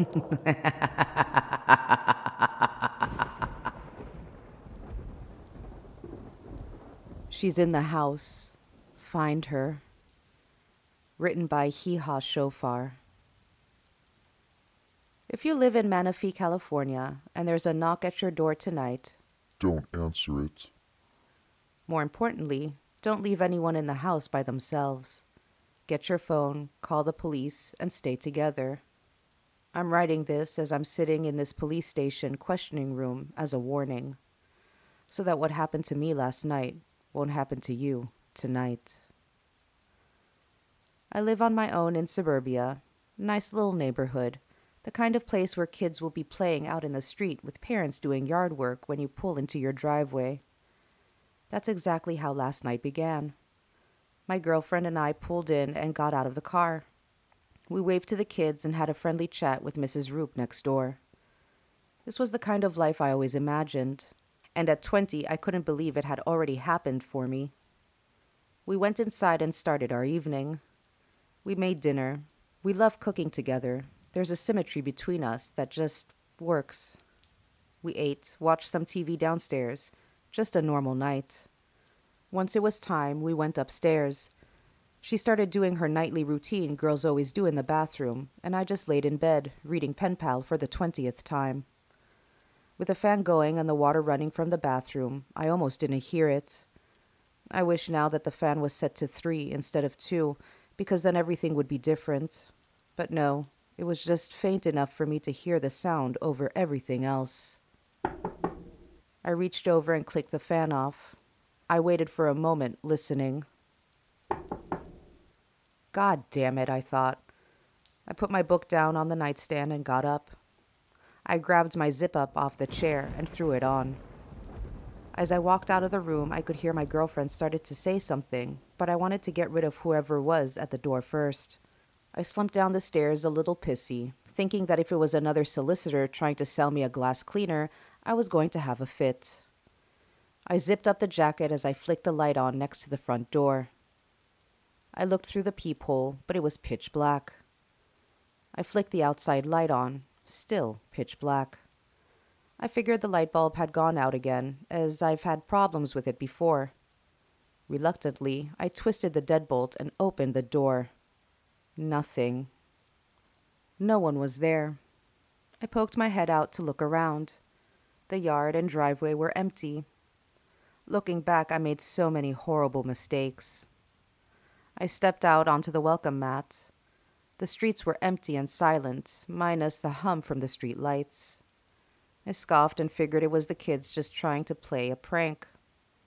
She's in the house. Find her. Written by Hee Haw Shofar. If you live in Manistee, California, and there's a knock at your door tonight, Don't answer it. more importantly, don't leave anyone in the house by themselves. Get your phone, call the police, and stay together. I'm writing this as I'm sitting in this police station questioning room as a warning, so that what happened to me last night won't happen to you tonight. I live on my own in suburbia, nice little neighborhood, the kind of place where kids will be playing out in the street with parents doing yard work when you pull into your driveway. That's exactly how last night began. My girlfriend and I pulled in and got out of the car. We waved to the kids and had a friendly chat with Mrs. Roop next door. This was the kind of life I always imagined, and at 20 I couldn't believe it had already happened for me. We went inside and started our evening. We made dinner. We love cooking together. There's a symmetry between us that just works. We ate, watched some TV downstairs, just a normal night. Once it was time, we went upstairs. She started doing her nightly routine girls always do in the bathroom, and I just laid in bed, reading Pen Pal for the twentieth time. With the fan going and the water running from the bathroom, I almost didn't hear it. I wish now that the fan was set to three instead of two, because then everything would be different. But no, it was just faint enough for me to hear the sound over everything else. I reached over and clicked the fan off. I waited for a moment, listening. God damn it, I thought. I put my book down on the nightstand and got up. I grabbed my zip up off the chair and threw it on. As I walked out of the room, I could hear my girlfriend started to say something, but I wanted to get rid of whoever was at the door first. I slumped down the stairs a little pissy, thinking that if it was another solicitor trying to sell me a glass cleaner, I was going to have a fit. I zipped up the jacket as I flicked the light on next to the front door. I looked through the peephole, but it was pitch black. I flicked the outside light on, still pitch black. I figured the light bulb had gone out again, as I've had problems with it before. Reluctantly, I twisted the deadbolt and opened the door. Nothing. No one was there. I poked my head out to look around. The yard and driveway were empty. Looking back, I made so many horrible mistakes. I stepped out onto the welcome mat. The streets were empty and silent, minus the hum from the street lights. I scoffed and figured it was the kids just trying to play a prank.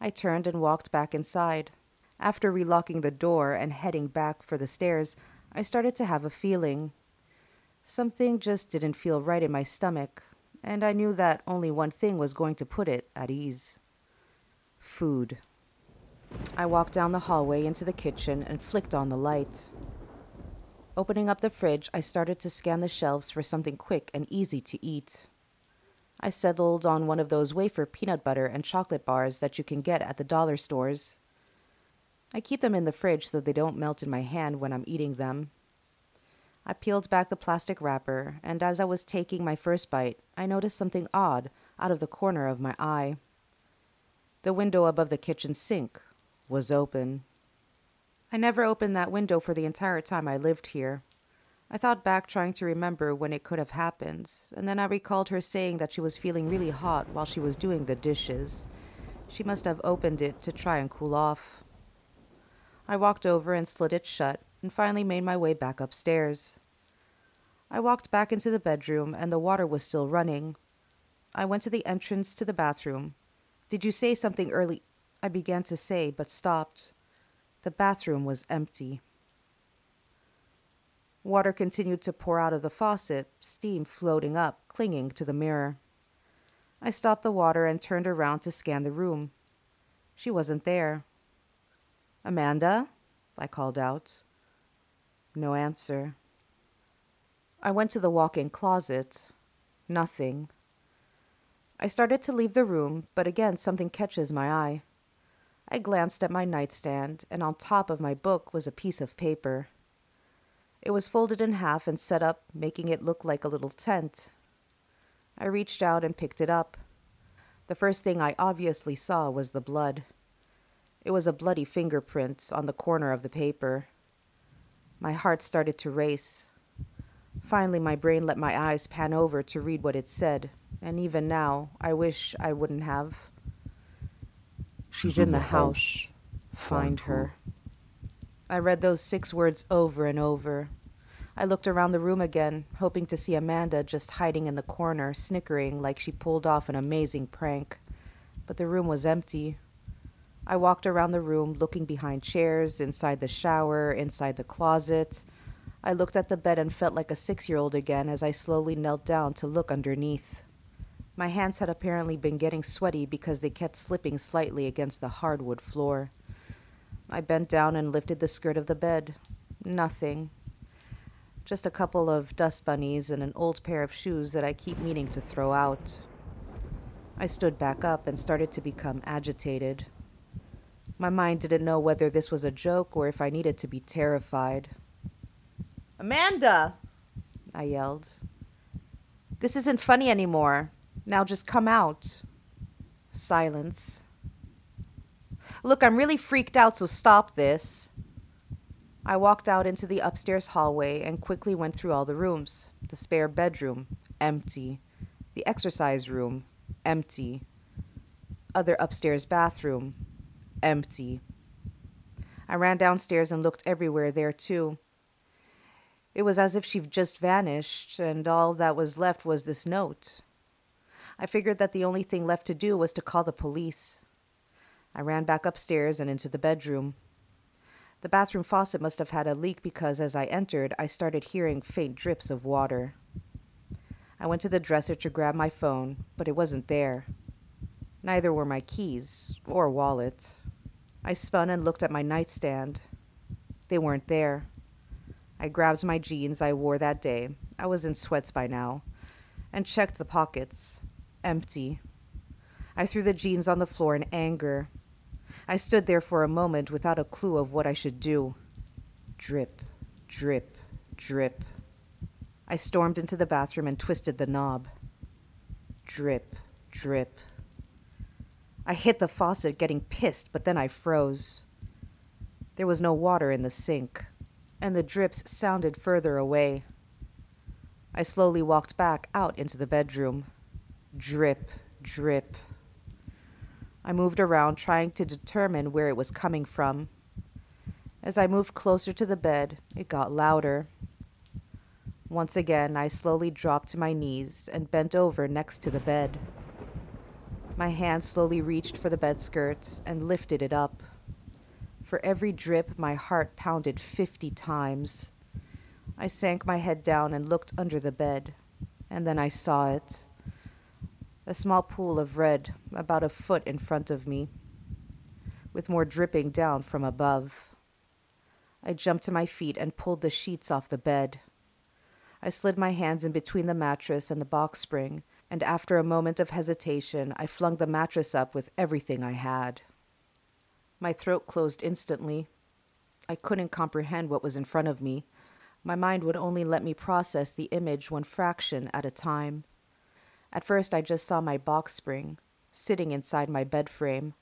I turned and walked back inside. After relocking the door and heading back for the stairs, I started to have a feeling. Something just didn't feel right in my stomach, and I knew that only one thing was going to put it at ease food. I walked down the hallway into the kitchen and flicked on the light. Opening up the fridge, I started to scan the shelves for something quick and easy to eat. I settled on one of those wafer peanut butter and chocolate bars that you can get at the dollar stores. I keep them in the fridge so they don't melt in my hand when I'm eating them. I peeled back the plastic wrapper, and as I was taking my first bite, I noticed something odd out of the corner of my eye. The window above the kitchen sink was open. I never opened that window for the entire time I lived here. I thought back trying to remember when it could have happened, and then I recalled her saying that she was feeling really hot while she was doing the dishes. She must have opened it to try and cool off. I walked over and slid it shut and finally made my way back upstairs. I walked back into the bedroom and the water was still running. I went to the entrance to the bathroom. Did you say something early? I began to say, but stopped. The bathroom was empty. Water continued to pour out of the faucet, steam floating up, clinging to the mirror. I stopped the water and turned around to scan the room. She wasn't there. Amanda? I called out. No answer. I went to the walk in closet. Nothing. I started to leave the room, but again something catches my eye. I glanced at my nightstand, and on top of my book was a piece of paper. It was folded in half and set up, making it look like a little tent. I reached out and picked it up. The first thing I obviously saw was the blood. It was a bloody fingerprint on the corner of the paper. My heart started to race. Finally, my brain let my eyes pan over to read what it said, and even now, I wish I wouldn't have. She's, in, the, house. Find her. I read those six words over and over. I looked around the room again, hoping to see Amanda just hiding in the corner, snickering like she pulled off an amazing prank. But the room was empty. I walked around the room, looking behind chairs, inside the shower, inside the closet. I looked at the bed and felt like a six year old again as I slowly knelt down to look underneath. My hands had apparently been getting sweaty because they kept slipping slightly against the hardwood floor. I bent down and lifted the skirt of the bed. Nothing. Just a couple of dust bunnies and an old pair of shoes that I keep meaning to throw out. I stood back up and started to become agitated. My mind didn't know whether this was a joke or if I needed to be terrified. Amanda! I yelled. This isn't funny anymore. Now just come out. Silence. Look, I'm really freaked out, so stop this. I walked out into the upstairs hallway and quickly went through all the rooms. The spare bedroom, empty. The exercise room, empty. Other upstairs bathroom, empty. I ran downstairs and looked everywhere there, too. It was as if she'd just vanished, and all that was left was this note. I figured that the only thing left to do was to call the police. I ran back upstairs and into the bedroom. The bathroom faucet must have had a leak because as I entered, I started hearing faint drips of water. I went to the dresser to grab my phone, but it wasn't there. Neither were my keys or wallet. I spun and looked at my nightstand. They weren't there. I grabbed my jeans I wore that day. I was in sweats by now. And checked the pockets. Empty. I threw the jeans on the floor in anger. I stood there for a moment without a clue of what I should do. Drip, drip, drip. I stormed into the bathroom and twisted the knob. Drip, drip. I hit the faucet, getting pissed, but then I froze. There was no water in the sink and the drips sounded further away. I slowly walked back out into the bedroom. Drip, drip. I moved around, trying to determine where it was coming from. As I moved closer to the bed, it got louder. Once again, I slowly dropped to my knees and bent over next to the bed. My hand slowly reached for the bed skirt and lifted it up. For every drip, my heart pounded fifty times. I sank my head down and looked under the bed, and then I saw it a small pool of red about a foot in front of me, with more dripping down from above. I jumped to my feet and pulled the sheets off the bed. I slid my hands in between the mattress and the box spring, and after a moment of hesitation, I flung the mattress up with everything I had. My throat closed instantly. I couldn't comprehend what was in front of me. My mind would only let me process the image one fraction at a time. At first, I just saw my box spring, sitting inside my bed frame.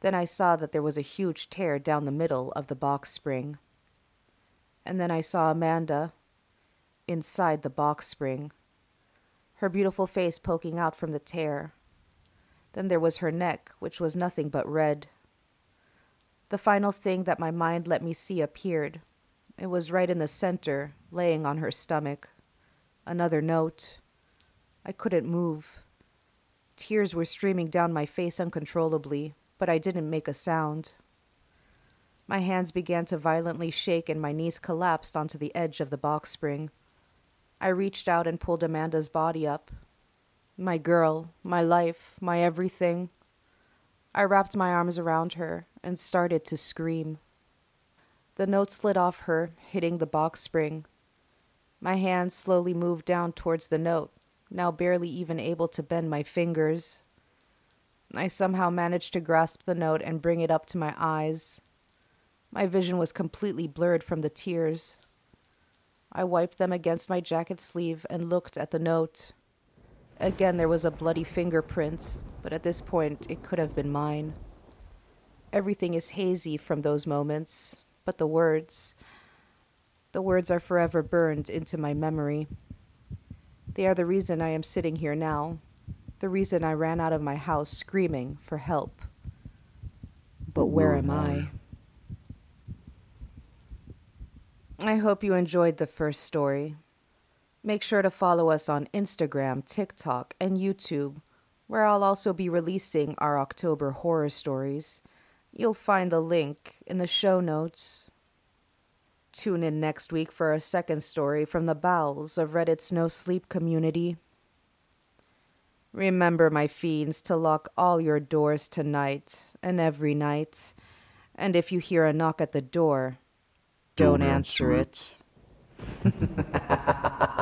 Then I saw that there was a huge tear down the middle of the box spring. And then I saw Amanda inside the box spring, her beautiful face poking out from the tear. Then there was her neck, which was nothing but red. The final thing that my mind let me see appeared. It was right in the center, laying on her stomach. Another note. I couldn't move. Tears were streaming down my face uncontrollably, but I didn't make a sound. My hands began to violently shake and my knees collapsed onto the edge of the box spring. I reached out and pulled Amanda's body up. My girl, my life, my everything. I wrapped my arms around her and started to scream. The note slid off her, hitting the box spring. My hand slowly moved down towards the note, now barely even able to bend my fingers. I somehow managed to grasp the note and bring it up to my eyes. My vision was completely blurred from the tears. I wiped them against my jacket sleeve and looked at the note. Again, there was a bloody fingerprint, but at this point, it could have been mine. Everything is hazy from those moments, but the words, the words are forever burned into my memory. They are the reason I am sitting here now, the reason I ran out of my house screaming for help. But where, am I? I hope you enjoyed the first story. Make sure to follow us on Instagram, TikTok, and YouTube, where I'll also be releasing our October horror stories. You'll find the link in the show notes. Tune in next week for a second story from the bowels of Reddit's NoSleep community. Remember, my fiends, to lock all your doors tonight and every night. And if you hear a knock at the door, don't, Don't answer, answer it.